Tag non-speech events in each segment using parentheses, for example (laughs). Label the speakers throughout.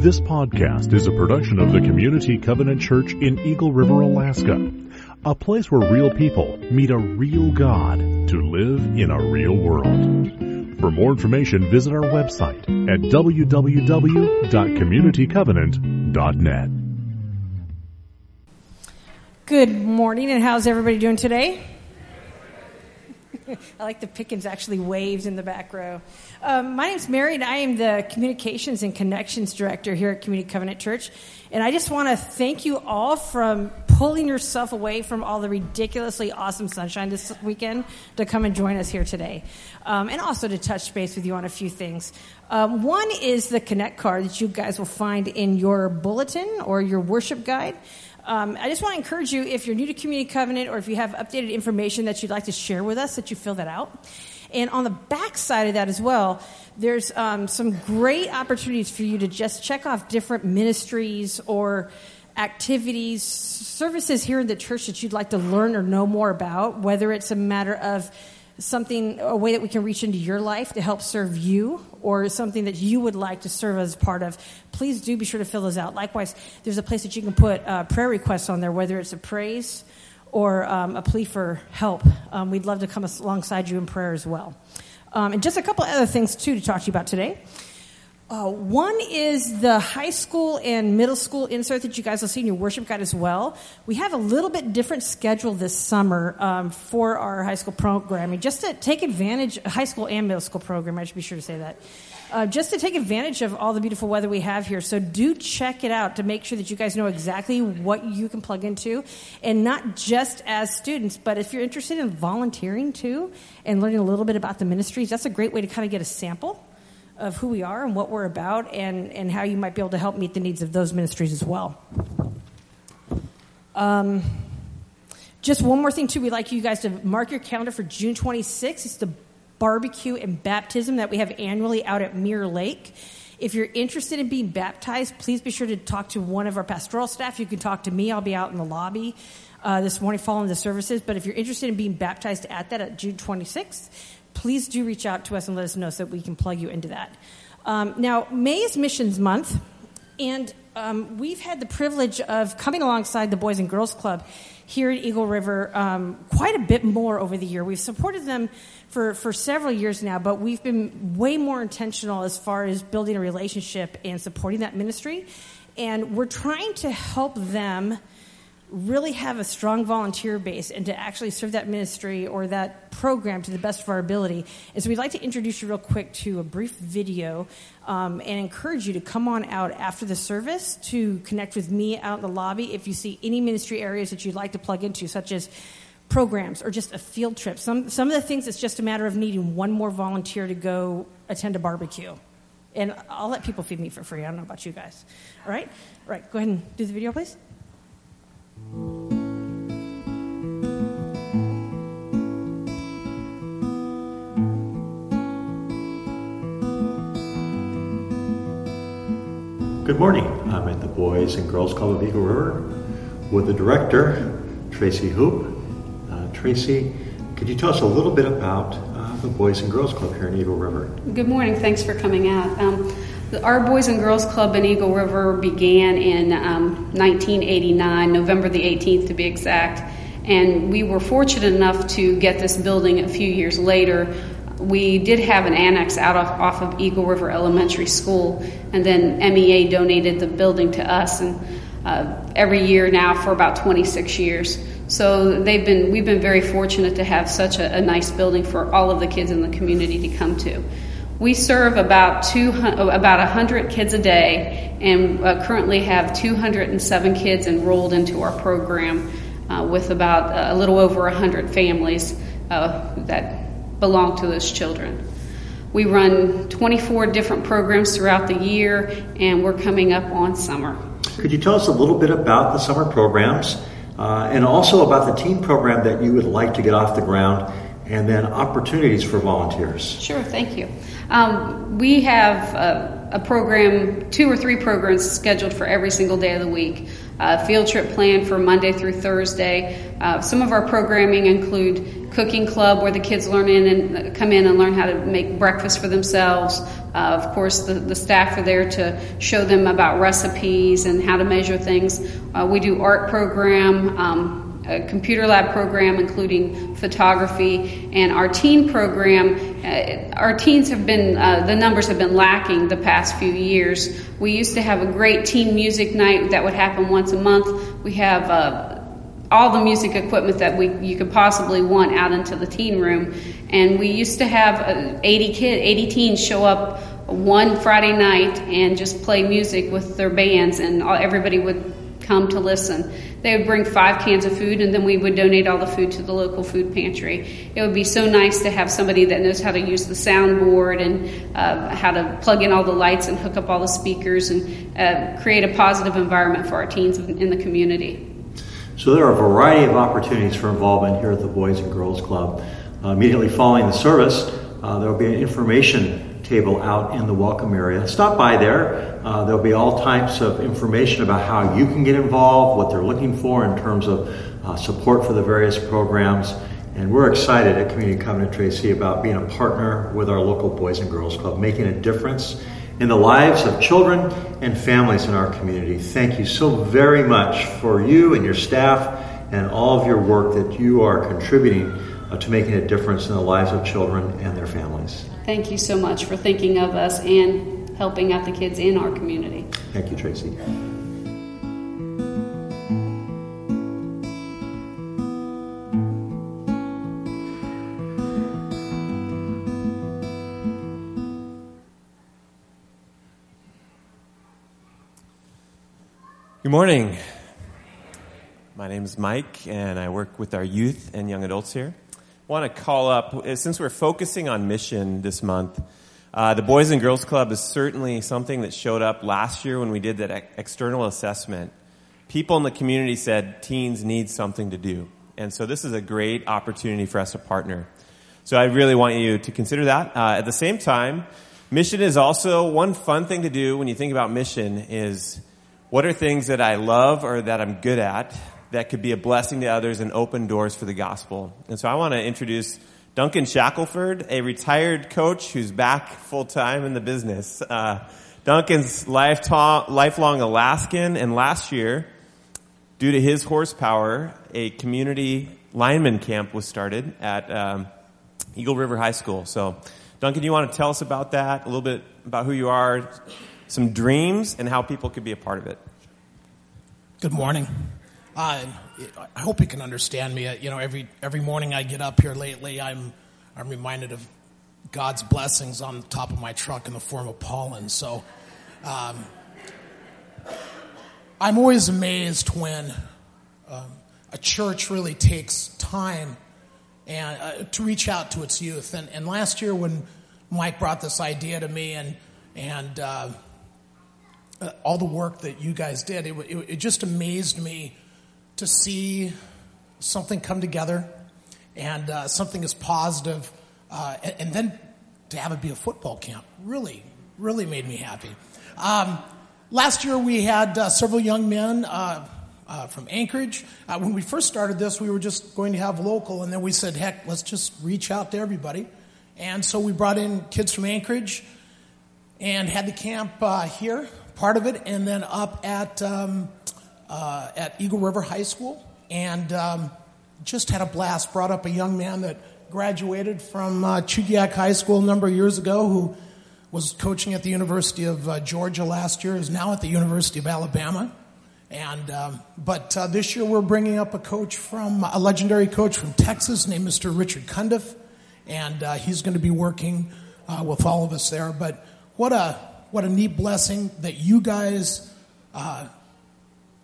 Speaker 1: This podcast is a production of the Community Covenant Church in Eagle River, Alaska, a place where real people meet a real God to live in a real world. For more information, visit our website at www.communitycovenant.net.
Speaker 2: Good morning, and how's everybody doing today? (laughs) I like the Pickens actually waves in the back row. Um, my name's Mary, and I am the Communications and Connections Director here at Community Covenant Church. And I just want to thank you all from pulling yourself away from all the ridiculously awesome sunshine this weekend to come and join us here today. Um, and also to touch base with you on a few things. Um, one is the Connect card that you guys will find in your bulletin or your worship guide. Um, I just want to encourage you, if you're new to Community Covenant or if you have updated information that you'd like to share with us, that you fill that out. And on the back side of that as well, there's um, some great opportunities for you to just check off different ministries or activities, services here in the church that you'd like to learn or know more about, whether it's a matter of something, a way that we can reach into your life to help serve you, or something that you would like to serve as part of, please do be sure to fill those out. Likewise, there's a place that you can put uh, prayer requests on there, whether it's a praise or um, a plea for help. Um, we'd love to come alongside you in prayer as well. Um, and just a couple other things, too, to talk to you about today. Uh, one is the high school and middle school insert that you guys will see in your worship guide as well. We have a little bit different schedule this summer um, for our high school programming, just to take advantage, high school and middle school program, I should be sure to say that. Uh, just to take advantage of all the beautiful weather we have here. So do check it out to make sure that you guys know exactly what you can plug into. And not just as students, but if you're interested in volunteering too and learning a little bit about the ministries, that's a great way to kind of get a sample of who we are and what we're about and, and how you might be able to help meet the needs of those ministries as well. Um, just one more thing, too. We'd like you guys to mark your calendar for June 26th. It's the barbecue and baptism that we have annually out at Mirror Lake. If you're interested in being baptized, please be sure to talk to one of our pastoral staff. You can talk to me. I'll be out in the lobby uh, this morning following the services. But if you're interested in being baptized at that at June 26th, please do reach out to us and let us know so that we can plug you into that. Um, now, May is Missions Month, and um, we've had the privilege of coming alongside the Boys and Girls Club here at Eagle River um, quite a bit more over the year. We've supported them for, for several years now, but we've been way more intentional as far as building a relationship and supporting that ministry. And we're trying to help them really have a strong volunteer base and to actually serve that ministry or that program to the best of our ability. And so we'd like to introduce you real quick to a brief video um, and encourage you to come on out after the service to connect with me out in the lobby if you see any ministry areas that you'd like to plug into, such as programs or just a field trip. Some, some of the things it's just a matter of needing one more volunteer to go attend a barbecue. And I'll let people feed me for free. I don't know about you guys. All right? All right, go ahead and do the video, please.
Speaker 3: Good morning. I'm at the Boys and Girls Club of Eagle River with the director, Tracy Hoop. Tracy, could you tell us a little bit about uh, the Boys and Girls Club here in Eagle River?
Speaker 4: Good morning. Thanks for coming out. Um, our Boys and Girls Club in Eagle River began in um, 1989, November the 18th to be exact. And we were fortunate enough to get this building a few years later. We did have an annex out of, off of Eagle River Elementary School, and then MEA donated the building to us, and uh, every year now for about 26 years. So they've been, we've been very fortunate to have such a, a nice building for all of the kids in the community to come to. We serve about two, about 100 kids a day and uh, currently have 207 kids enrolled into our program uh, with about uh, a little over 100 families uh, that belong to those children. We run 24 different programs throughout the year and we're coming up on summer.
Speaker 3: Could you tell us a little bit about the summer programs uh, and also about the teen program that you would like to get off the ground and then opportunities for volunteers?
Speaker 4: Sure, thank you. Um, we have a, a, program, two or three programs scheduled for every single day of the week. Uh, field trip planned for Monday through Thursday. Uh, some of our programming include cooking club where the kids learn in and come in and learn how to make breakfast for themselves. Uh, of course, the, the staff are there to show them about recipes and how to measure things. Uh, we do art program. Um, a computer lab program, including photography, and our teen program. Uh, our teens have been, uh, the numbers have been lacking the past few years. We used to have a great teen music night that would happen once a month. We have uh, all the music equipment that we you could possibly want out into the teen room, and we used to have uh, 80 kid, 80 teens show up one Friday night and just play music with their bands, and all, everybody would come to listen. They would bring five cans of food, and then we would donate all the food to the local food pantry. It would be so nice to have somebody that knows how to use the soundboard and uh, how to plug in all the lights and hook up all the speakers and uh, create a positive environment for our teens in the community.
Speaker 3: So there are a variety of opportunities for involvement here at the Boys and Girls Club. Uh, immediately following the service, uh, there will be an information table out in the welcome area. Stop by there. Uh, there'll be all types of information about how you can get involved, what they're looking for in terms of uh, support for the various programs. And we're excited at Community Covenant Tracy about being a partner with our local Boys and Girls Club, making a difference in the lives of children and families in our community. Thank you so very much for you and your staff and all of your work that you are contributing uh, to making a difference in the lives of children and their families.
Speaker 4: Thank you so much for thinking of us and helping out the kids in our community.
Speaker 3: Thank you, Tracy.
Speaker 5: Good morning. My name is Mike, and I work with our youth and young adults here I want to call up, since we're focusing on mission this month, uh, the Boys and Girls Club is certainly something that showed up last year when we did that external assessment. People in the community said teens need something to do. And so this is a great opportunity for us to partner. So I really want you to consider that. Uh, at the same time, mission is also one fun thing to do when you think about mission is what are things that I love or that I'm good at that could be a blessing to others and open doors for the gospel. And so I want to introduce Duncan Shackelford, a retired coach who's back full time in the business. Uh, Duncan's lifelong Alaskan, and last year, due to his horsepower, a community lineman camp was started at um, Eagle River High School. So, Duncan, you want to tell us about that, a little bit about who you are, some dreams, and how people could be a part of it?
Speaker 6: Good morning. Uh, I hope you can understand me. Uh, you know, every every morning I get up here lately, I'm I'm reminded of God's blessings on the top of my truck in the form of pollen. So, um, I'm always amazed when um, a church really takes time and uh, to reach out to its youth. And, and, last year, when Mike brought this idea to me, and and uh, uh all the work that you guys did, it, it, it just amazed me to see something come together and uh, something as positive, uh, and, and, then to have it be a football camp really, really made me happy. Um, last year we had uh, several young men uh, uh, from Anchorage. Uh, when we first started this, we were just going to have local, and then we said, heck, let's just reach out to everybody. And so we brought in kids from Anchorage and had the camp here, part of it, and then up at um, uh, at Eagle River High School and um, just had a blast. Brought up a young man that graduated from uh, Chugiak High School a number of years ago who was coaching at the University of uh, Georgia last year, is now at the University of Alabama. And um, but uh, this year we're bringing up a coach from a legendary coach from Texas named Mr. Richard Cundiff, and uh, he's going to be working uh, with all of us there. But what a what a neat blessing that you guys uh,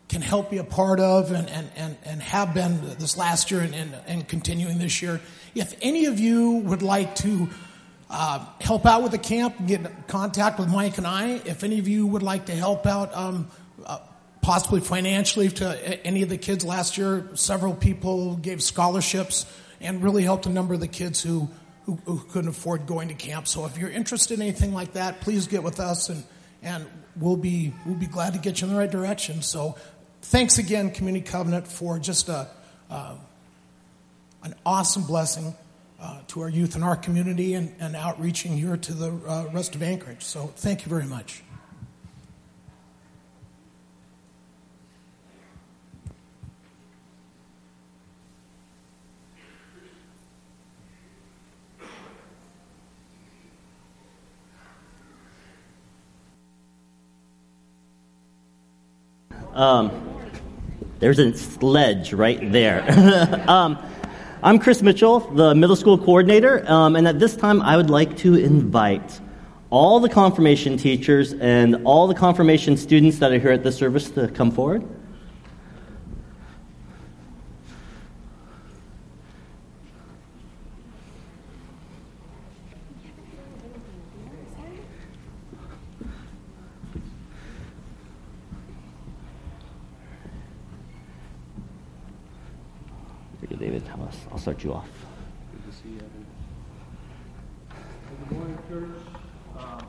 Speaker 6: can help be a part of and, and, and, and have been this last year and, and, and continuing this year. If any of you would like to uh, help out with the camp, get in contact with Mike and I. If any of you would like to help out, um, uh, possibly financially to any of the kids last year, several people gave scholarships and really helped a number of the kids who, who, who couldn't afford going to camp. So if you're interested in anything like that, please get with us and, and we'll be, we'll be glad to get you in the right direction. So thanks again, Community Covenant, for just a, uh, an awesome blessing uh, to our youth in our community and, and outreaching here to the uh, rest of Anchorage. So thank you very much.
Speaker 7: Um, there's a sledge right there. (laughs) um, I'm Chris Mitchell, the middle school coordinator, um, and at this time I would like to invite all the confirmation teachers and all the confirmation students that are here at this service to come forward. David. I'll, I'll start you off.
Speaker 8: Good to see you, Evan. Good morning, church. Um,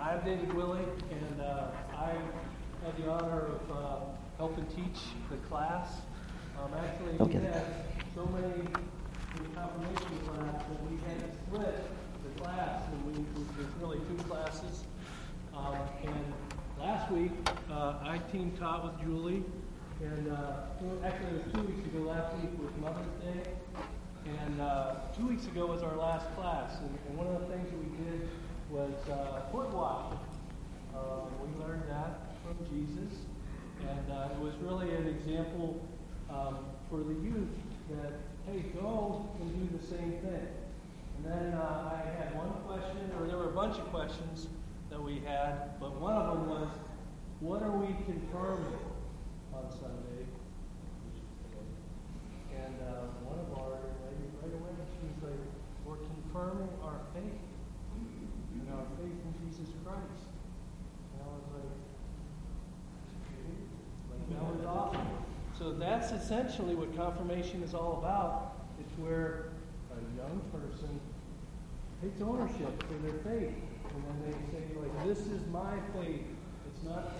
Speaker 8: I'm David Willie, and uh, I had the honor of uh, helping teach the class. Um, actually, we had so many in the confirmation class that we had to split the class, and we, there's really two classes. Um, and last week, uh, I team taught with Julie. And uh, actually, it was two weeks ago. Last week was Mother's Day, and uh, two weeks ago was our last class. And, and one of the things that we did was uh, foot washing. Uh, we learned that from Jesus, and uh, it was really an example um, for the youth that hey, go and do the same thing. And then uh, I had one question, or there were a bunch of questions that we had, but one of them was, what are we confirming? Sunday, and uh, one of our ladies right away, she's like, we're confirming our faith and our faith in Jesus Christ. And I was like, like that was awesome. So that's essentially what confirmation is all about. It's where a young person takes ownership for their faith. And then they say, like, this is my faith. It's not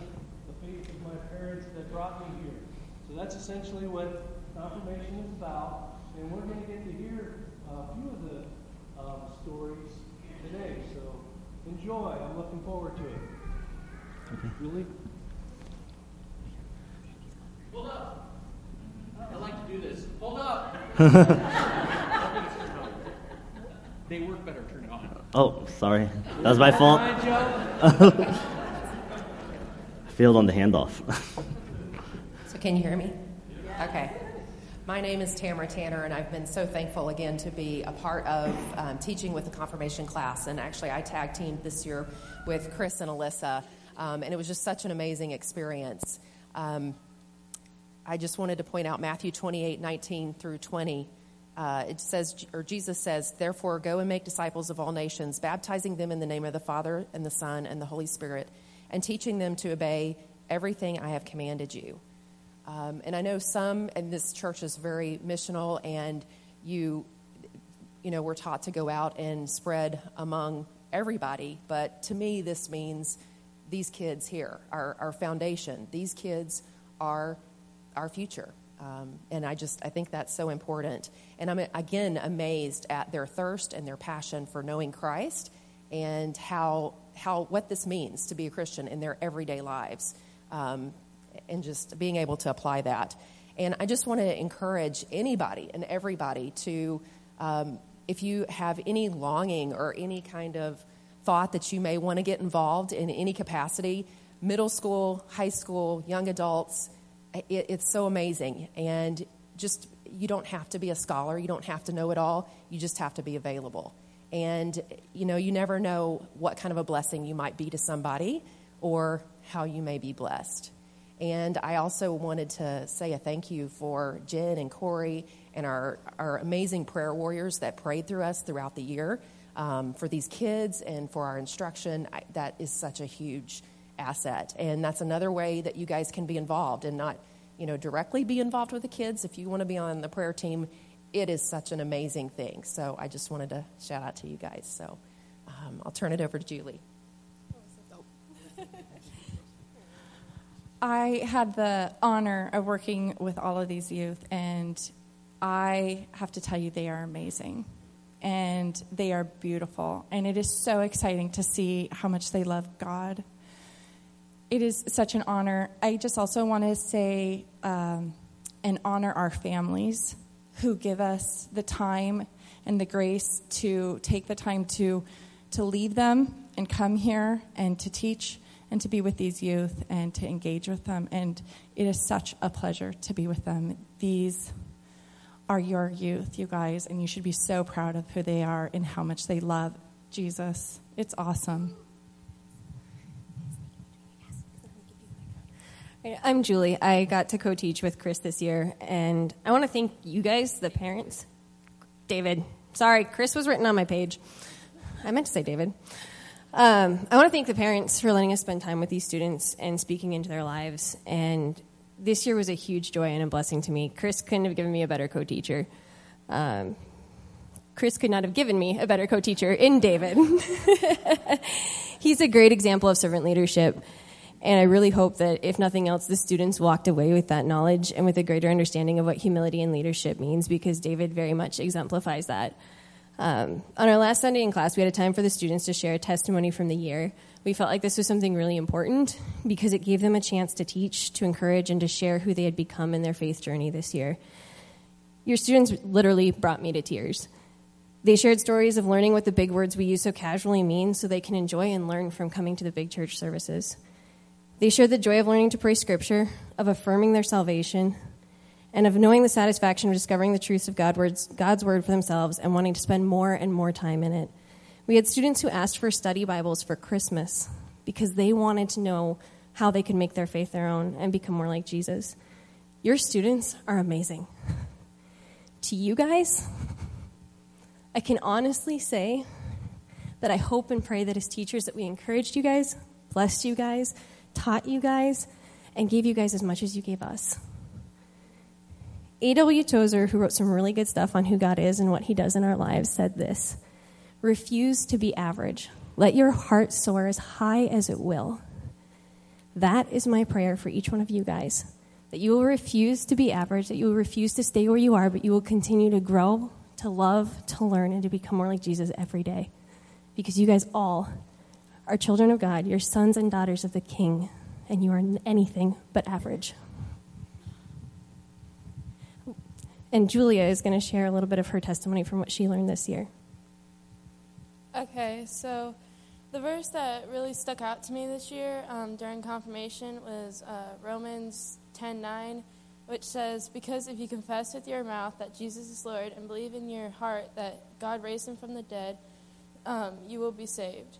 Speaker 8: faith of my parents that brought me here. So that's essentially what confirmation is about. And we're going to get to hear a few of the um, stories today. So enjoy. I'm looking forward to it. Okay. Julie?
Speaker 9: Hold up. I like to do this. Hold up. (laughs) they work better. Turn it on.
Speaker 7: Oh, sorry. That was my fault (laughs) failed on the handoff. (laughs)
Speaker 10: so, can you hear me? Okay. My name is Tamara Tanner, and I've been so thankful again to be a part of um, teaching with the confirmation class. And actually, I tag teamed this year with Chris and Alyssa, um, and it was just such an amazing experience. Um, I just wanted to point out Matthew 28 19 through 20. Uh, it says, or Jesus says, Therefore, go and make disciples of all nations, baptizing them in the name of the Father, and the Son, and the Holy Spirit and teaching them to obey everything I have commanded you. Um, and I know some, and this church is very missional, and you, you know, we're taught to go out and spread among everybody. But to me, this means these kids here, our, our foundation. These kids are our future. Um, and I just, I think that's so important. And I'm again amazed at their thirst and their passion for knowing Christ and how how what this means to be a Christian in their everyday lives, um, and just being able to apply that. And I just want to encourage anybody and everybody to, um, if you have any longing or any kind of thought that you may want to get involved in any capacity, middle school, high school, young adults, it, it's so amazing. And just, you don't have to be a scholar, you don't have to know it all, you just have to be available. And, you know, you never know what kind of a blessing you might be to somebody or how you may be blessed. And I also wanted to say a thank you for Jen and Corey and our, our amazing prayer warriors that prayed through us throughout the year um, for these kids and for our instruction. I, that is such a huge asset. And that's another way that you guys can be involved and not, you know, directly be involved with the kids. If you want to be on the prayer team, it is such an amazing thing. So I just wanted to shout out to you guys. So um, I'll turn it over to Julie. (laughs)
Speaker 11: I had the honor of working with all of these youth, and I have to tell you, they are amazing. And they are beautiful. And it is so exciting to see how much they love God. It is such an honor. I just also want to say um, and honor our families who give us the time and the grace to take the time to, to leave them and come here and to teach and to be with these youth and to engage with them. And it is such a pleasure to be with them. These are your youth, you guys, and you should be so proud of who they are and how much they love Jesus. It's awesome.
Speaker 12: I'm Julie. I got to co teach with Chris this year, and I want to thank you guys, the parents. David. Sorry, Chris was written on my page. I meant to say David. Um, I want to thank the parents for letting us spend time with these students and speaking into their lives. And this year was a huge joy and a blessing to me. Chris couldn't have given me a better co teacher. Um, Chris could not have given me a better co teacher in David. (laughs) He's a great example of servant leadership. And I really hope that, if nothing else, the students walked away with that knowledge and with a greater understanding of what humility and leadership means because David very much exemplifies that. Um, on our last Sunday in class, we had a time for the students to share a testimony from the year. We felt like this was something really important because it gave them a chance to teach, to encourage, and to share who they had become in their faith journey this year. Your students literally brought me to tears. They shared stories of learning what the big words we use so casually mean so they can enjoy and learn from coming to the big church services. They shared the joy of learning to pray scripture, of affirming their salvation, and of knowing the satisfaction of discovering the truths of God God's word for themselves and wanting to spend more and more time in it. We had students who asked for study Bibles for Christmas because they wanted to know how they could make their faith their own and become more like Jesus. Your students are amazing. (laughs) to you guys, I can honestly say that I hope and pray that as teachers that we encouraged you guys, blessed you guys, taught you guys, and gave you guys as much as you gave us. A.W. Tozer, who wrote some really good stuff on who God is and what he does in our lives, said this Refuse to be average. Let your heart soar as high as it will. That is my prayer for each one of you guys. That you will refuse to be average, that you will refuse to stay where you are, but you will continue to grow, to love, to learn, and to become more like Jesus every day. Because you guys all are children of God, you're sons and daughters of the King, and you are anything but average. And Julia is going to share a little bit of her testimony from what she learned this year.
Speaker 13: Okay, so the verse that really stuck out to me this year um, during confirmation was uh, Romans 10:9, which says, "Because if you confess with your mouth that Jesus is Lord and believe in your heart that God raised him from the dead, um, you will be saved."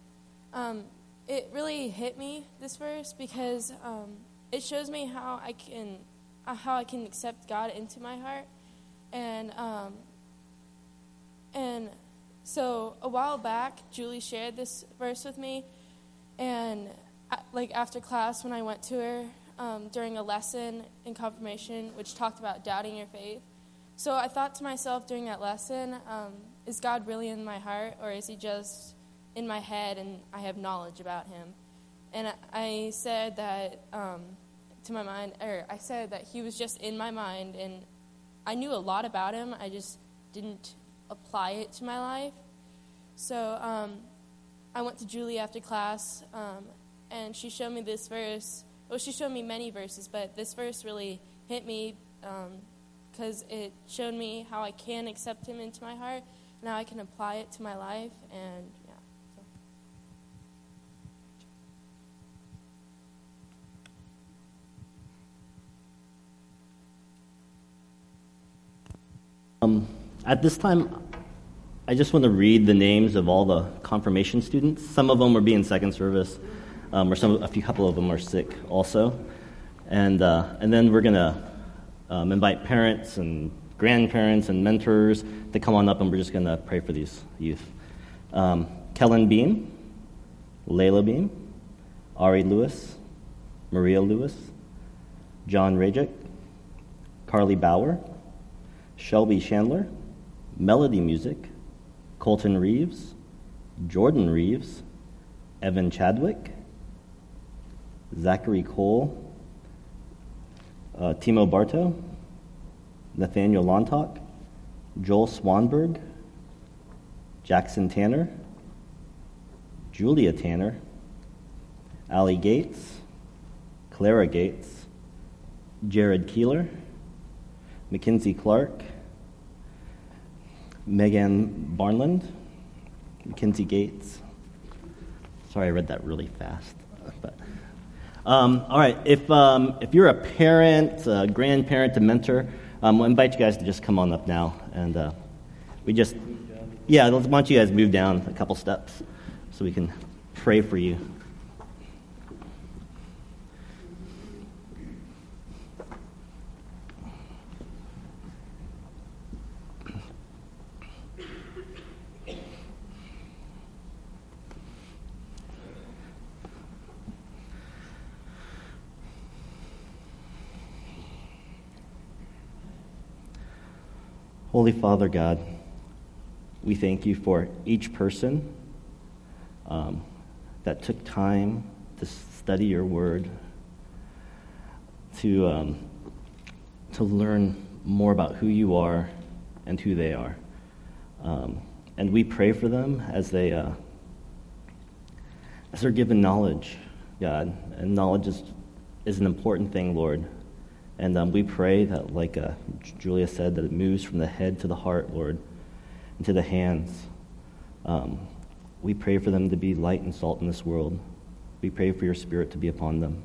Speaker 13: Um, it really hit me this verse because um, it shows me how I can uh, how I can accept God into my heart, and um, and so a while back, Julie shared this verse with me, and uh, like after class when I went to her um, during a lesson in confirmation, which talked about doubting your faith. So I thought to myself during that lesson, um, is God really in my heart, or is He just in my head and I have knowledge about him. And I said that um, to my mind, or I said that he was just in my mind, and I knew a lot about him. I just didn't apply it to my life. So um, I went to Julie after class, um, and she showed me this verse. Well, she showed me many verses, but this verse really hit me because um, it showed me how I can accept him into my heart, and how I can apply it to my life, and
Speaker 7: Um, at this time, I just want to read the names of all the confirmation students. Some of them will be in second service, um, or some, a few couple of them are sick also. And, uh, and then we're going to um, invite parents and grandparents and mentors to come on up, and we're just going to pray for these youth. Um, Kellen Beam, Layla Beam, Ari Lewis, Maria Lewis, John Rajic, Carly Bauer, Shelby Chandler, Melody Music, Colton Reeves, Jordan Reeves, Evan Chadwick, Zachary Cole, uh, Timo Barto, Nathaniel Lontock, Joel Swanberg, Jackson Tanner, Julia Tanner, Allie Gates, Clara Gates, Jared Keeler, Mackenzie Clark, Megan Barnland, Mackenzie Gates. Sorry, I read that really fast. But, um, all right, if, um, if you're a parent, a grandparent, a mentor, um, we'll invite you guys to just come on up now. And uh, we just, yeah, why don't you guys move down a couple steps so we can pray for you. Holy Father God, we thank you for each person um, that took time to study your word, to, um, to learn more about who you are and who they are. Um, and we pray for them as they uh, as they're given knowledge, God, and knowledge is, is an important thing, Lord. And um, we pray that, like uh, Julia said, that it moves from the head to the heart, Lord, and to the hands. Um, we pray for them to be light and salt in this world. We pray for your spirit to be upon them.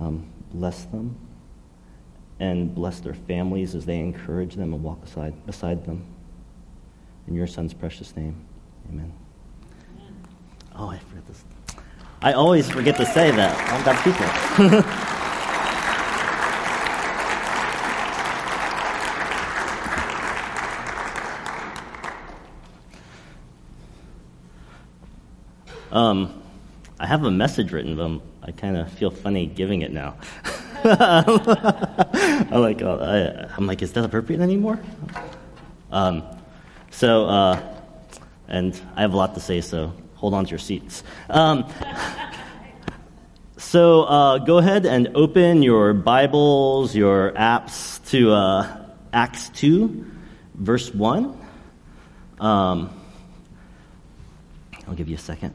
Speaker 7: Um, bless them and bless their families as they encourage them and walk aside, beside them. In your son's precious name, amen. Oh, I forget this. I always forget to say that. I've got people. (laughs) Um, I have a message written, but I kind of feel funny giving it now. (laughs) I'm like, oh, I, am like, is that appropriate anymore? Um, so, uh, and I have a lot to say, so hold on to your seats. Um, so uh, go ahead and open your Bibles, your apps to uh, Acts 2, verse 1. Um, I'll give you a second.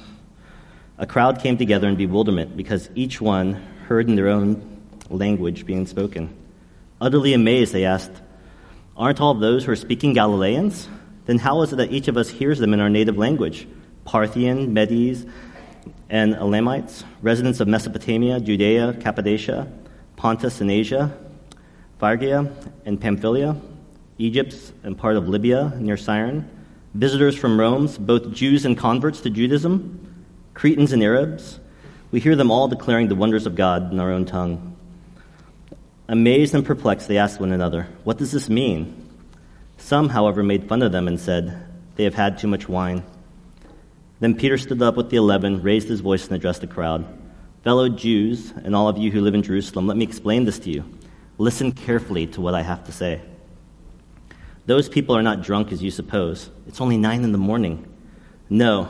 Speaker 7: a crowd came together in bewilderment because each one heard in their own language being spoken. Utterly amazed, they asked, Aren't all those who are speaking Galileans? Then how is it that each of us hears them in our native language? Parthian, Medes, and Elamites, residents of Mesopotamia, Judea, Cappadocia, Pontus and Asia, Phrygia and Pamphylia, Egypt and part of Libya near Cyrene, visitors from Rome, both Jews and converts to Judaism, Cretans and Arabs, we hear them all declaring the wonders of God in our own tongue. Amazed and perplexed, they asked one another, What does this mean? Some, however, made fun of them and said, They have had too much wine. Then Peter stood up with the eleven, raised his voice, and addressed the crowd. Fellow Jews, and all of you who live in Jerusalem, let me explain this to you. Listen carefully to what I have to say. Those people are not drunk as you suppose. It's only nine in the morning. No,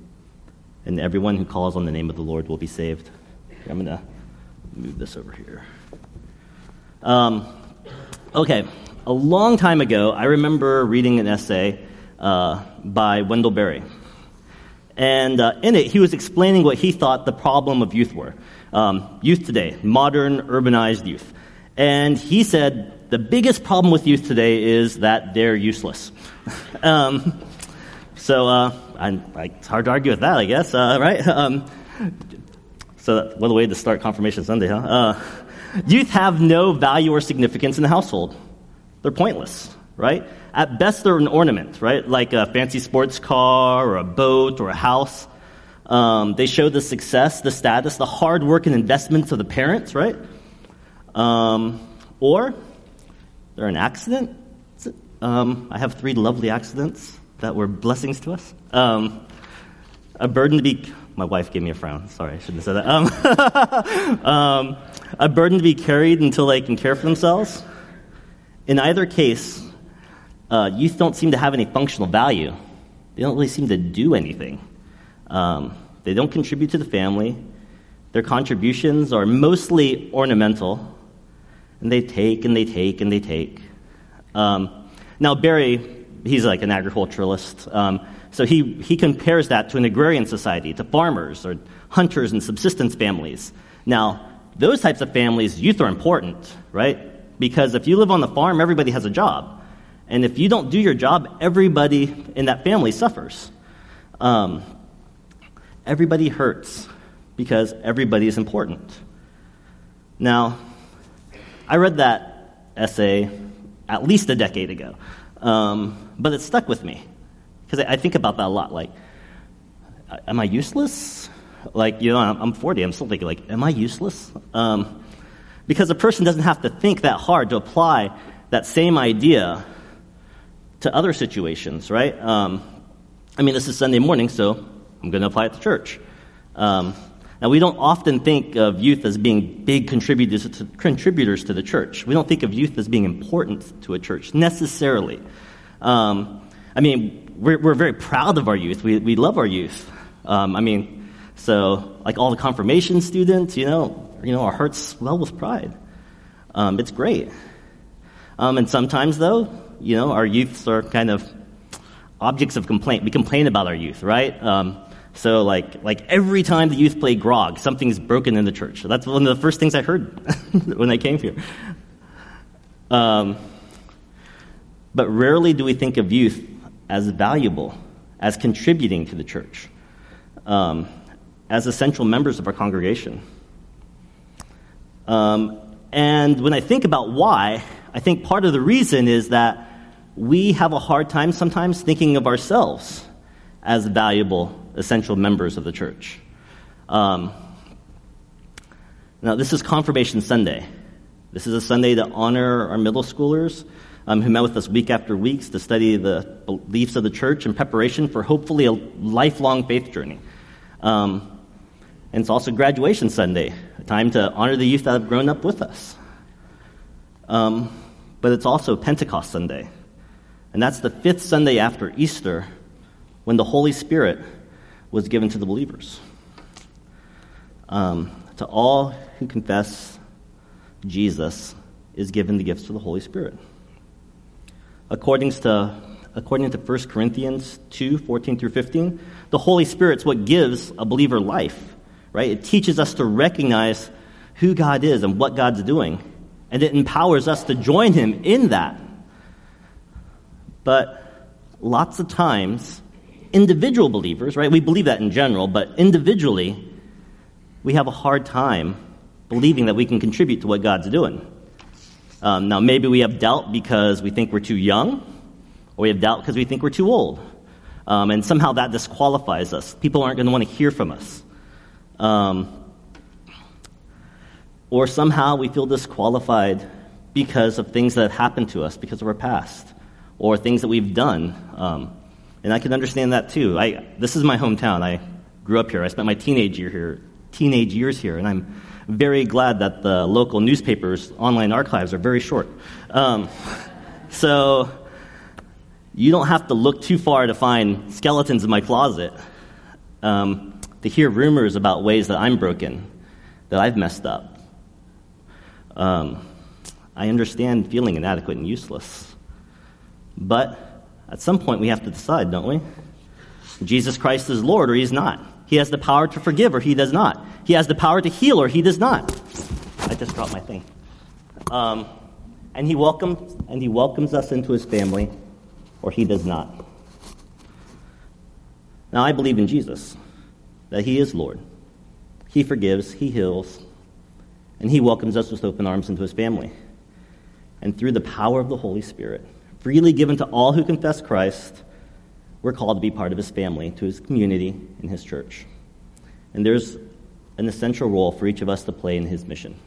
Speaker 7: and everyone who calls on the name of the Lord will be saved. I'm going to move this over here. Um, okay, a long time ago, I remember reading an essay uh, by Wendell Berry. And uh, in it, he was explaining what he thought the problem of youth were. Um, youth today, modern, urbanized youth. And he said the biggest problem with youth today is that they're useless. (laughs) um, so uh, I, I, it's hard to argue with that, I guess, uh, right? (laughs) Um, so what a way to start Confirmation Sunday, huh? Uh, youth have no value or significance in the household. They're pointless, right? At best, they're an ornament, right? Like a fancy sports car or a boat or a house. Um, they show the success, the status, the hard work and investments of the parents, right? Um, or they're an accident. Um, I have three lovely accidents that were blessings to us. Um, a burden to be. My wife gave me a frown. Sorry, I shouldn't have said that. Um, (laughs) um, a burden to be carried until they can care for themselves. In either case, uh, youth don't seem to have any functional value. They don't really seem to do anything. Um, they don't contribute to the family. Their contributions are mostly ornamental, and they take and they take and they take. Um, now, Berry, he's like an agriculturalist, um, so he, he compares that to an agrarian society, to farmers or hunters and subsistence families. Now, those types of families, youth are important, right? Because if you live on the farm, everybody has a job. And if you don't do your job, everybody in that family suffers. Um, everybody hurts because everybody is important. Now, I read that essay at least a decade ago, um, but it stuck with me because I, I, think about that a lot. Like, am I useless? Like, you know, I'm 40, I'm still thinking, like, am I useless? Um, because a person doesn't have to think that hard to apply that same idea to other situations, right? Um, I mean, this is Sunday morning, so I'm going to apply it to church. Um, now, we don't often think of youth as being big contributors to, contributors to the church. We don't think of youth as being important to a church necessarily. Um, I mean, we're, we're, very proud of our youth. We, we love our youth. Um, I mean, so like all the confirmation students, you know, you know, our hearts swell with pride. Um, it's great. Um, and sometimes, though, you know, our youths are kind of objects of complaint. We complain about our youth, right? Um, so, like, like every time the youth play grog, something's broken in the church. That's one of the first things I heard (laughs) when I came here. Um, but rarely do we think of youth as valuable, as contributing to the church, um, as essential members of our congregation. Um, and when I think about why, I think part of the reason is that we have a hard time sometimes thinking of ourselves as valuable, essential members of the church. Um, now, this is Confirmation Sunday. This is a Sunday to honor our middle schoolers um, who met with us week after week to study the beliefs of the church in preparation for hopefully a lifelong faith journey. Um, and it's also Graduation Sunday, a time to honor the youth that have grown up with us. Um, but it's also Pentecost Sunday, and that's the fifth Sunday after Easter when the Holy Spirit was given to the believers. Um, to all who confess Jesus is given the gifts of the Holy Spirit. According to, according to 1 Corinthians 2 14 through 15, the Holy Spirit's what gives a believer life, right? It teaches us to recognize who God is and what God's doing, and it empowers us to join Him in that. But lots of times, individual believers, right? We believe that in general, but individually, we have a hard time believing that we can contribute to what God's doing. Um, now, maybe we have doubt because we think we're too young, or we have doubt because we think we're too old. Um, and somehow that disqualifies us. People aren't going to want to hear from us. Um, or somehow we feel disqualified because of things that have happened to us, because of our past, or things that we've done. Um, and I can understand that too. I, this is my hometown. I grew up here. I spent my teenage year here, teenage years here, and I'm very glad that the local newspapers' online archives are very short. Um, so you don't have to look too far to find skeletons in my closet, um, to hear rumors about ways that I'm broken, that I've messed up. Um, I understand feeling inadequate and useless. But at some point, we have to decide, don't we? Jesus Christ is Lord or he's not. He has the power to forgive or he does not. He has the power to heal or he does not. I just dropped my thing. Um, and he welcomes and he welcomes us into his family, or he does not. Now I believe in Jesus, that he is Lord. He forgives, he heals, and he welcomes us with open arms into his family. And through the power of the Holy Spirit, freely given to all who confess Christ, we're called to be part of his family, to his community, in his church. And there's an essential role for each of us to play in his mission.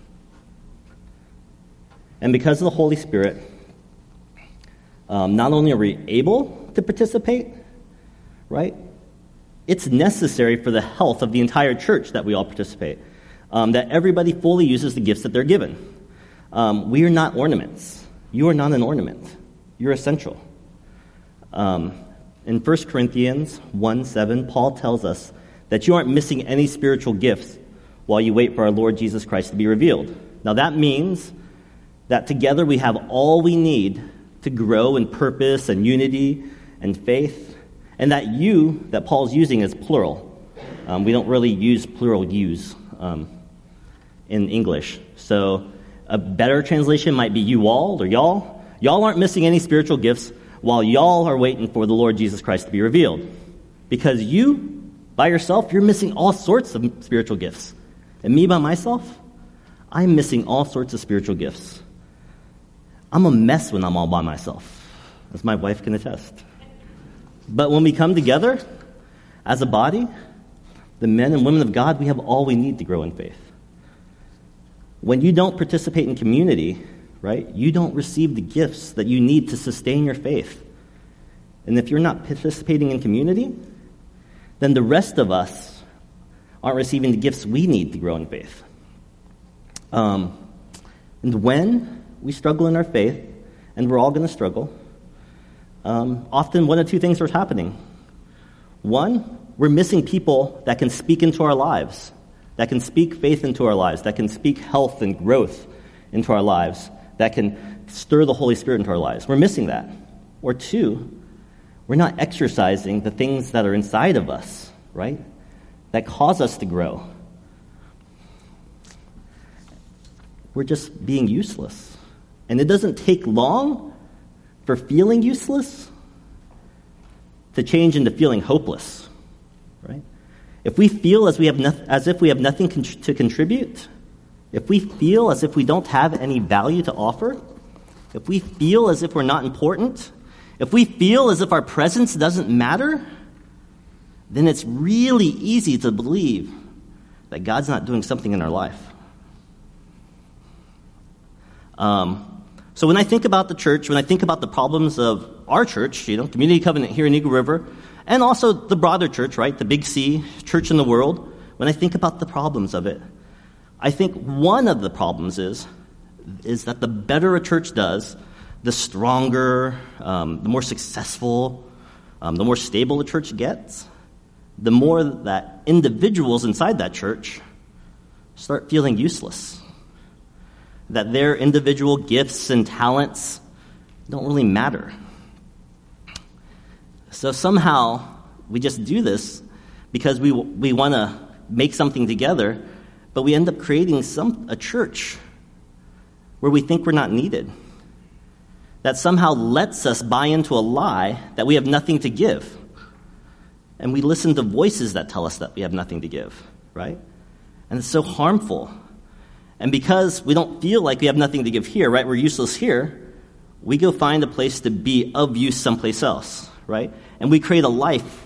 Speaker 7: And because of the Holy Spirit, um, not only are we able to participate, right? It's necessary for the health of the entire church that we all participate, um, that everybody fully uses the gifts that they're given. Um, we are not ornaments. You are not an ornament. You're essential. Um, in 1 Corinthians 1 7, Paul tells us that you aren't missing any spiritual gifts while you wait for our Lord Jesus Christ to be revealed. Now, that means that together we have all we need to grow in purpose and unity and faith, and that you, that Paul's using, is plural. Um, we don't really use plural yous um, in English. So, a better translation might be you all or y'all. Y'all aren't missing any spiritual gifts while y'all are waiting for the Lord Jesus Christ to be revealed. Because you, by yourself, you're missing all sorts of spiritual gifts. And me by myself, I'm missing all sorts of spiritual gifts. I'm a mess when I'm all by myself, as my wife can attest. But when we come together as a body, the men and women of God, we have all we need to grow in faith. When you don't participate in community, right? You don't receive the gifts that you need to sustain your faith. And if you're not participating in community, then the rest of us aren't receiving the gifts we need to grow in faith. Um, and when we struggle in our faith, and we're all going to struggle, um, often one of two things are happening. One, we're missing people that can speak into our lives, that can speak faith into our lives, that can speak health and growth into our lives that can stir the Holy Spirit into our lives. We're missing that. Or two, we're not exercising the things that are inside of us, right? That cause us to grow. We're just being useless. And it doesn't take long for feeling useless to change into feeling hopeless, right? If we feel as, we have no, as if we have nothing con- to contribute, if we feel as if we don't have any value to offer, if we feel as if we're not important, if we feel as if our presence doesn't matter, then it's really easy to believe that God's not doing something in our life. Um, so when I think about the church, when I think about the problems of our church, you know, Community Covenant here in Eagle River, and also the broader church, right, the big C, church in the world, when I think about the problems of it, I think one of the problems is, is that the better a church does, the stronger, um, the more successful, um, the more stable a church gets, the more that individuals inside that church start feeling useless. That their individual gifts and talents don't really matter. So somehow we just do this because we, we want to make something together but we end up creating some, a church where we think we're not needed. That somehow lets us buy into a lie that we have nothing to give. And we listen to voices that tell us that we have nothing to give, right? And it's so harmful. And because we don't feel like we have nothing to give here, right? We're useless here. We go find a place to be of use someplace else, right? And we create a life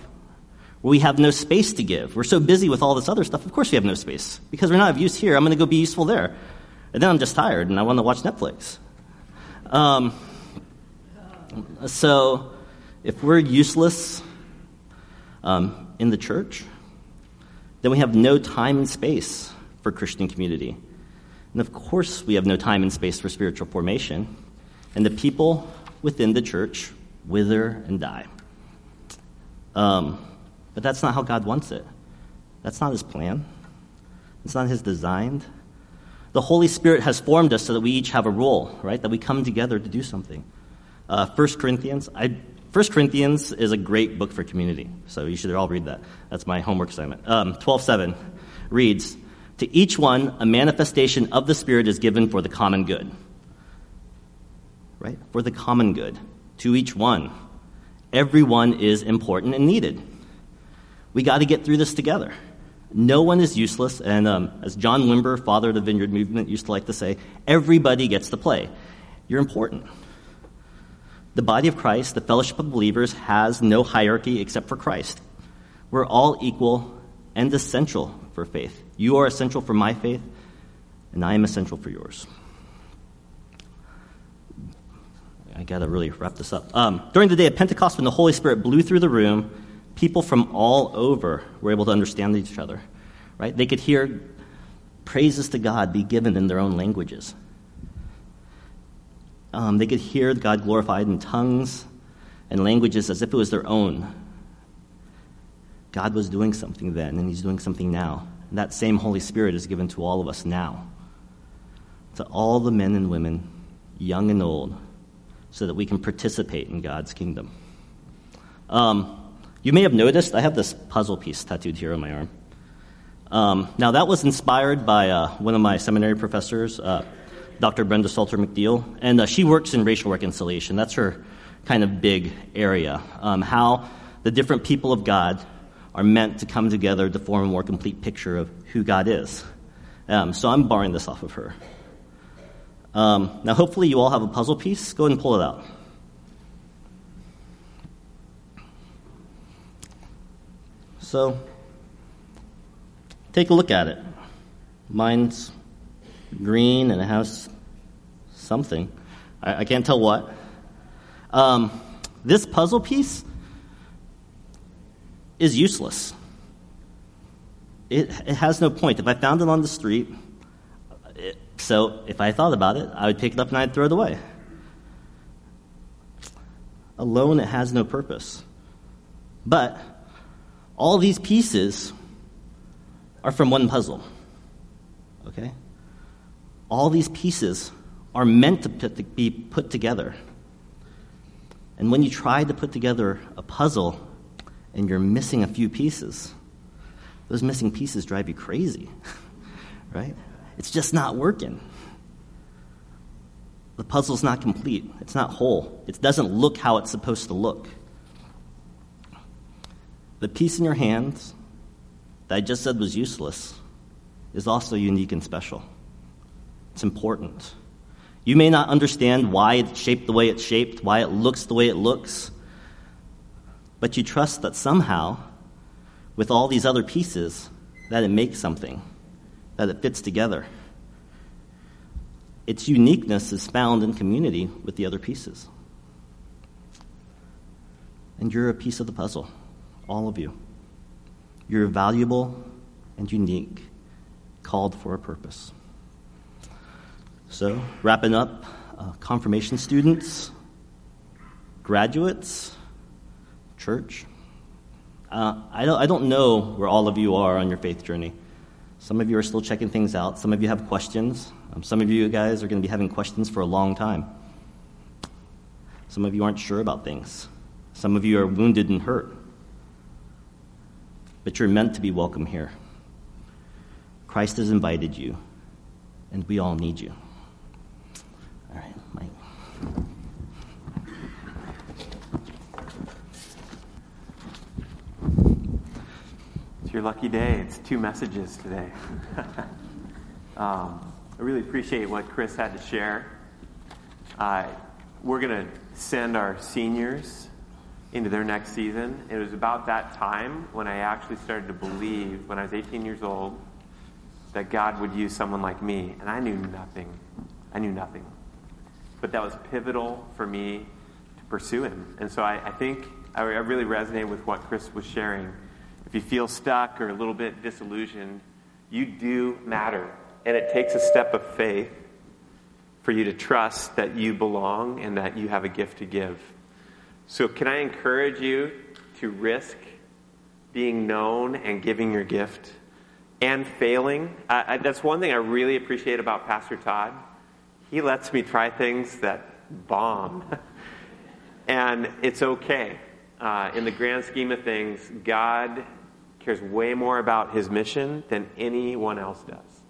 Speaker 7: we have no space to give. We're so busy with all this other stuff, of course we have no space. Because we're not of use here, I'm going to go be useful there. And then I'm just tired and I want to watch Netflix. Um, so, if we're useless um, in the church, then we have no time and space for Christian community. And of course, we have no time and space for spiritual formation. And the people within the church wither and die. Um, but that's not how God wants it. That's not His plan. It's not His design. The Holy Spirit has formed us so that we each have a role, right? That we come together to do something. Uh, 1 Corinthians, I, 1 Corinthians is a great book for community, so you should all read that. That's my homework assignment. Um, 12.7 reads, To each one, a manifestation of the Spirit is given for the common good. right? For the common good, to each one. Everyone is important and needed. We got to get through this together. No one is useless, and um, as John Wimber, father of the Vineyard Movement, used to like to say, everybody gets to play. You're important. The body of Christ, the fellowship of believers, has no hierarchy except for Christ. We're all equal and essential for faith. You are essential for my faith, and I am essential for yours. I got to really wrap this up. Um, during the day of Pentecost, when the Holy Spirit blew through the room, people from all over were able to understand each other. Right? They could hear praises to God be given in their own languages. Um, they could hear God glorified in tongues and languages as if it was their own. God was doing something then, and He's doing something now. And that same Holy Spirit is given to all of us now. To all the men and women, young and old, so that we can participate in God's kingdom. Um, you may have noticed I have this puzzle piece tattooed here on my arm. Um, now, that was inspired by uh, one of my seminary professors, uh, Dr. Brenda Salter McNeil, and uh, she works in racial reconciliation. That's her kind of big area. Um, how the different people of God are meant to come together to form a more complete picture of who God is. Um, so I'm borrowing this off of her. Um, now, hopefully, you all have a puzzle piece. Go ahead and pull it out. So, take a look at it. Mine's green and it has something. I, I can't tell what. Um, this puzzle piece is useless. It, it has no point. If I found it on the street, it, so if I thought about it, I would pick it up and I'd throw it away. Alone, it has no purpose. But all these pieces are from one puzzle. Okay? All these pieces are meant to, be put together. And when you try to put together a puzzle and you're missing a few pieces, those missing pieces drive you crazy, (laughs) right? It's just not working. The puzzle's not complete, it's not whole, it doesn't look how it's supposed to look. The piece in your hands that I just said was useless is also unique and special. It's important. You may not understand why it's shaped the way it's shaped, why it looks the way it looks, but you trust that somehow, with all these other pieces, that it makes something, that it fits together. Its uniqueness is found in community with the other pieces. And you're a piece of the puzzle all of you. You're valuable and unique, called for a purpose. So, wrapping up, uh, confirmation students, graduates, church. Uh, I, don't, I don't know where all of you are on your faith journey. Some of you are still checking things out. Some of you have questions. Um, some of you guys are going to be having questions for a long time. Some of you aren't sure about things. Some of you are wounded and hurt but you're meant to be welcome here. Christ has invited you, and we all need you. All right, Mike.
Speaker 5: It's your lucky day. It's two messages today. (laughs) um, I really appreciate what Chris had to share. Uh, we're going to send our seniors into their next season. It was about that time when I actually started to believe, when I was 18 years old, that God would use someone like me. And I knew nothing. I knew nothing. But that was pivotal for me to pursue Him. And so I, I think I, I really resonate with what Chris was sharing. If you feel stuck or a little bit disillusioned, you do matter. And it takes a step of faith for you to trust that you belong and that you have a gift to give. So, can I encourage you to risk being known and giving your gift and failing? I, I, that's one thing I really appreciate about Pastor Todd. He lets me try things that bomb, (laughs) and it's okay. Uh, in the grand scheme of things, God cares way more about his mission than anyone else does.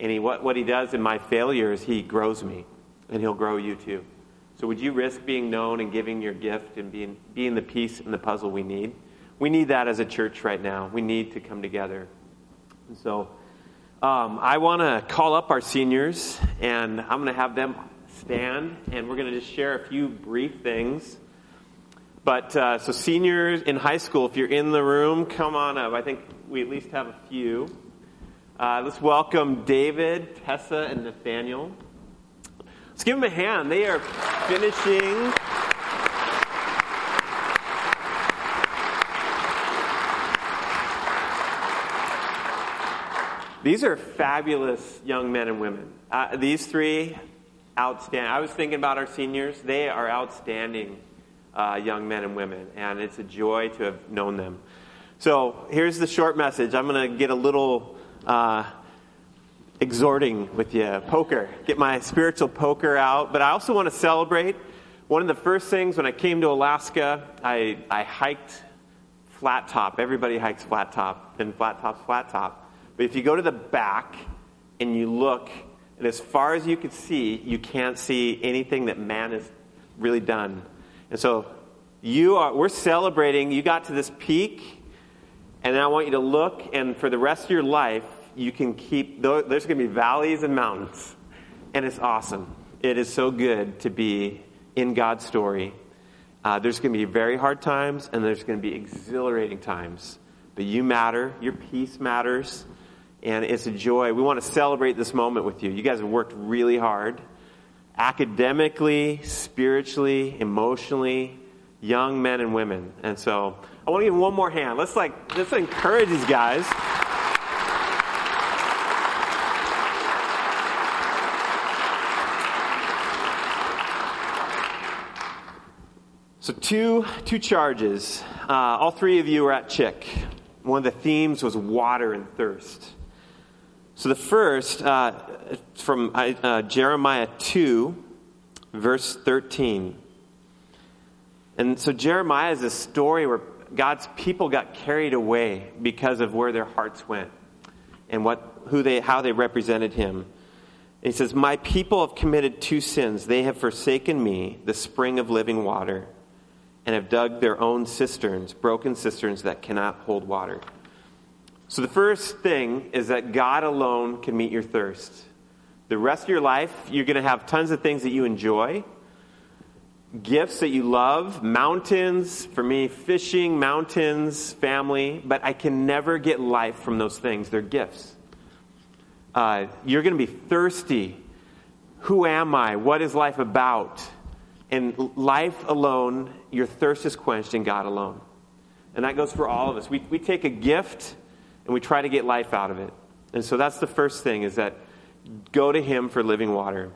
Speaker 5: And he, what, what he does in my failures, he grows me, and he'll grow you too. So would you risk being known and giving your gift and being, being the piece in the puzzle we need? We need that as a church right now. We need to come together. And so um, I want to call up our seniors, and I'm going to have them stand, and we're going to just share a few brief things. But uh, so, seniors in high school, if you're in the room, come on up. I think we at least have a few. Uh, let's welcome David, Tessa, and Nathaniel. Let's give them a hand. They are finishing. These are fabulous young men and women. Uh, these three, outstanding. I was thinking about our seniors. They are outstanding uh, young men and women, and it's a joy to have known them. So here's the short message. I'm going to get a little uh, exhorting with you. Poker. Get my spiritual poker out. But I also want to celebrate. One of the first things when I came to Alaska, I, I hiked Flattop. Everybody hikes Flattop, and Flattop's flat top. But if you go to the back and you look, and as far as you can see, you can't see anything that man has really done. And so you are, we're celebrating, you got to this peak, and I want you to look, and for the rest of your life, you can keep, there's going to be valleys and mountains. And it's awesome. It is so good to be in God's story. Uh, there's going to be very hard times, and there's going to be exhilarating times. But you matter, your piece matters, and it's a joy. We want to celebrate this moment with you. You guys have worked really hard academically, spiritually, emotionally, young men and women. And so I want to give one more hand. Let's like let's encourage these guys. So two two charges. Uh, all three of you were at CHIC. One of the themes was water and thirst. So the first uh, from uh, Jeremiah two, verse thirteen. And so Jeremiah is a story where God's people got carried away because of where their hearts went and what who they how they represented him. And he says, "My people have committed two sins. They have forsaken me, the spring of living water." And have dug their own cisterns, broken cisterns that cannot hold water. So, the first thing is that God alone can meet your thirst. The rest of your life, you're going to have tons of things that you enjoy, gifts that you love, mountains, for me, fishing, mountains, family, but I can never get life from those things. They're gifts. Uh, you're going to be thirsty. Who am I? What is life about? And life alone, your thirst is quenched in God alone. And that goes for all of us. We, we take a gift and we try to get life out of it. And so that's the first thing is that go to Him for living water.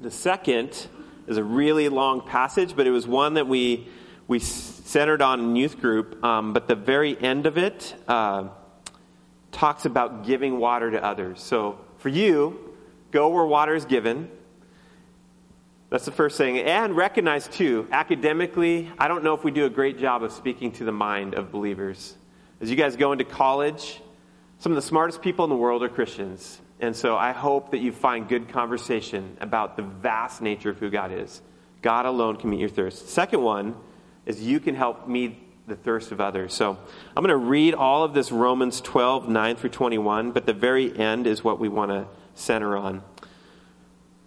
Speaker 5: The second is a really long passage, but it was one that we, we centered on in youth group. Um, but the very end of it uh, talks about giving water to others. So for you, go where water is given that's the first thing. And recognize, too, academically, I don't know if we do a great job of speaking to the mind of believers. As you guys go into college, some of the smartest people in the world are Christians. And so I hope that you find good conversation about the vast nature of who God is. God alone can meet your thirst. Second one is you can help meet the thirst of others. So I'm going to read all of this Romans 12, 9 through 21, but the very end is what we want to center on.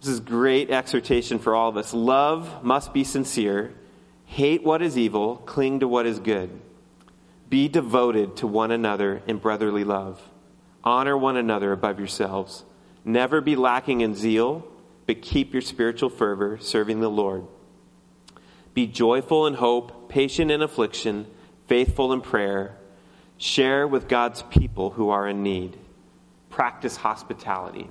Speaker 5: This is great exhortation for all of us. Love must be sincere. Hate what is evil. Cling to what is good. Be devoted to one another in brotherly love. Honor one another above yourselves. Never be lacking in zeal, but keep your spiritual fervor serving the Lord. Be joyful in hope, patient in affliction, faithful in prayer. Share with God's people who are in need. Practice hospitality.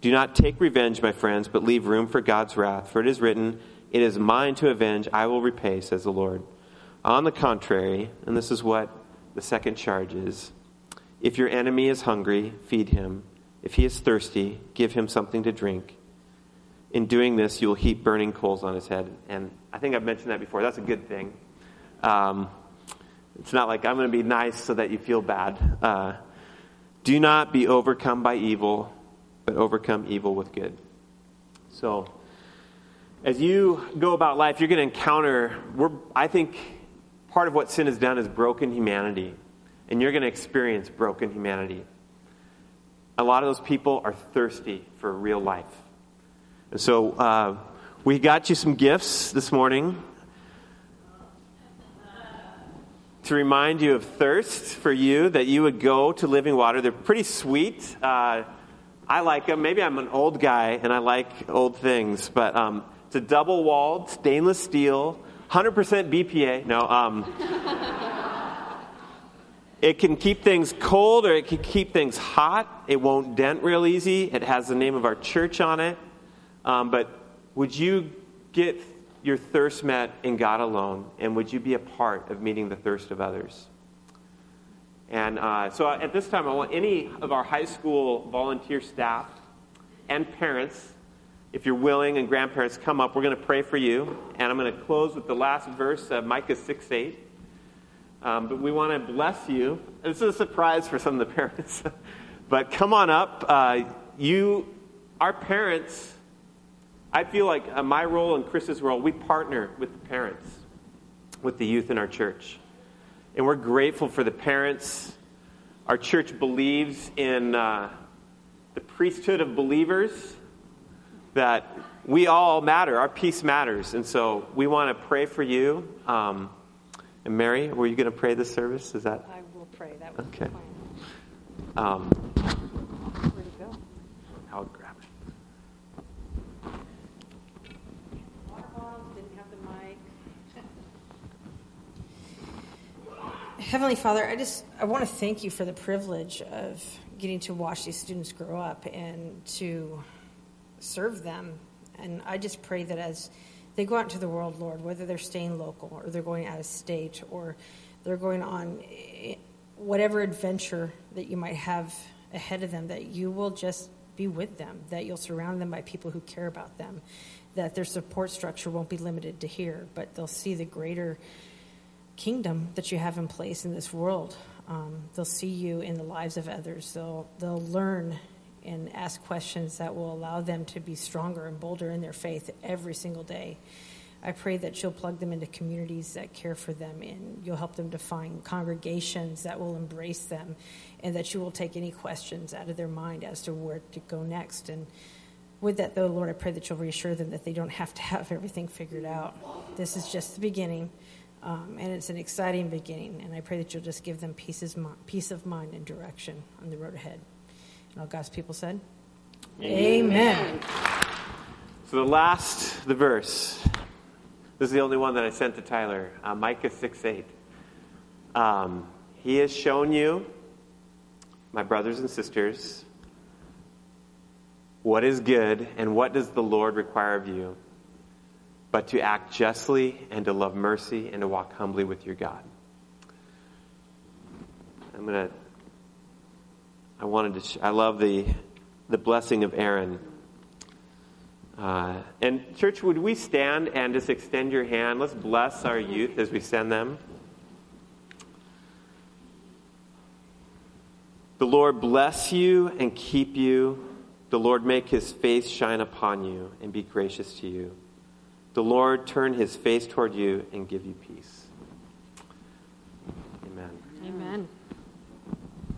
Speaker 5: Do not take revenge, my friends, but leave room for God's wrath, for it is written, It is mine to avenge, I will repay, says the Lord. On the contrary, and this is what the second charge is if your enemy is hungry, feed him. If he is thirsty, give him something to drink. In doing this, you will heap burning coals on his head. And I think I've mentioned that before. That's a good thing. Um, it's not like I'm going to be nice so that you feel bad. Uh, do not be overcome by evil, but overcome evil with good. So, as you go about life, you're going to encounter, we're, I think part of what sin has done is broken humanity. And you're going to experience broken humanity. A lot of those people are thirsty for real life. And so uh, we got you some gifts this morning to remind you of thirst for you, that you would go to living water. They're pretty sweet. Uh, I like them. Maybe I'm an old guy and I like old things, but um, it's a double walled stainless steel, 100% BPA. No, um, (laughs) it can keep things cold or it can keep things hot. It won't dent real easy. It has the name of our church on it. Um, but would you get your thirst met in God alone? And would you be a part of meeting the thirst of others? And uh, so at this time, I want any of our high school volunteer staff and parents, if you're willing, and grandparents, come up. We're going to pray for you. And I'm going to close with the last verse of Micah 6 8. Um, but we want to bless you. This is a surprise for some of the parents. (laughs) but come on up. Uh, you, our parents, I feel like uh, my role and Chris's role, we partner with the parents, with the youth in our church. And we're grateful for the parents. Our church believes in uh, the priesthood of believers, that we all matter. Our piece matters. And so we want to pray for you. Um, and Mary, were you going to pray this service? Is that?
Speaker 2: I will pray. That was
Speaker 5: okay. Um,
Speaker 2: Where'd it go?
Speaker 5: I'll grab it.
Speaker 2: Water bottles, didn't have the mic. Heavenly Father, I just I want to thank you for the privilege of getting to watch these students grow up and to serve them. And I just pray that as they go out into the world, Lord, whether they're staying local or they're going out of state or they're going on eh, whatever adventure that you might have ahead of them, that you will just be with them, that you'll surround them by people who care about them, that their support structure won't be limited to here, but they'll see the greater kingdom that you have in place in this world. Um, they'll see you in the lives of others. They'll they'll learn and ask questions that will allow them to be stronger and bolder in their faith every single day. I pray that you'll plug them into communities that care for them and you'll help them to find congregations that will embrace them and that you will take any questions out of their mind as to where to go next. And with that, though, Lord, I pray that you'll reassure them that they don't have to have everything figured out. This is just the beginning, um, and it's an exciting beginning. And I pray that you'll just give them peace, peace of mind and direction on the road ahead. And all God's people said, Amen. Amen.
Speaker 5: So the last, the verse. This is the only one that I sent to Tyler. Uh, Micah 6 8. Um, he has shown you, my brothers and sisters, what is good and what does the Lord require of you, but to act justly and to love mercy and to walk humbly with your God. I'm going to I wanted to. Sh- I love the the blessing of Aaron. Uh, and church, would we stand and just extend your hand? Let's bless our youth as we send them. The Lord bless you and keep you. The Lord make his face shine upon you and be gracious to you. The Lord turn his face toward you and give you peace. Amen. Amen.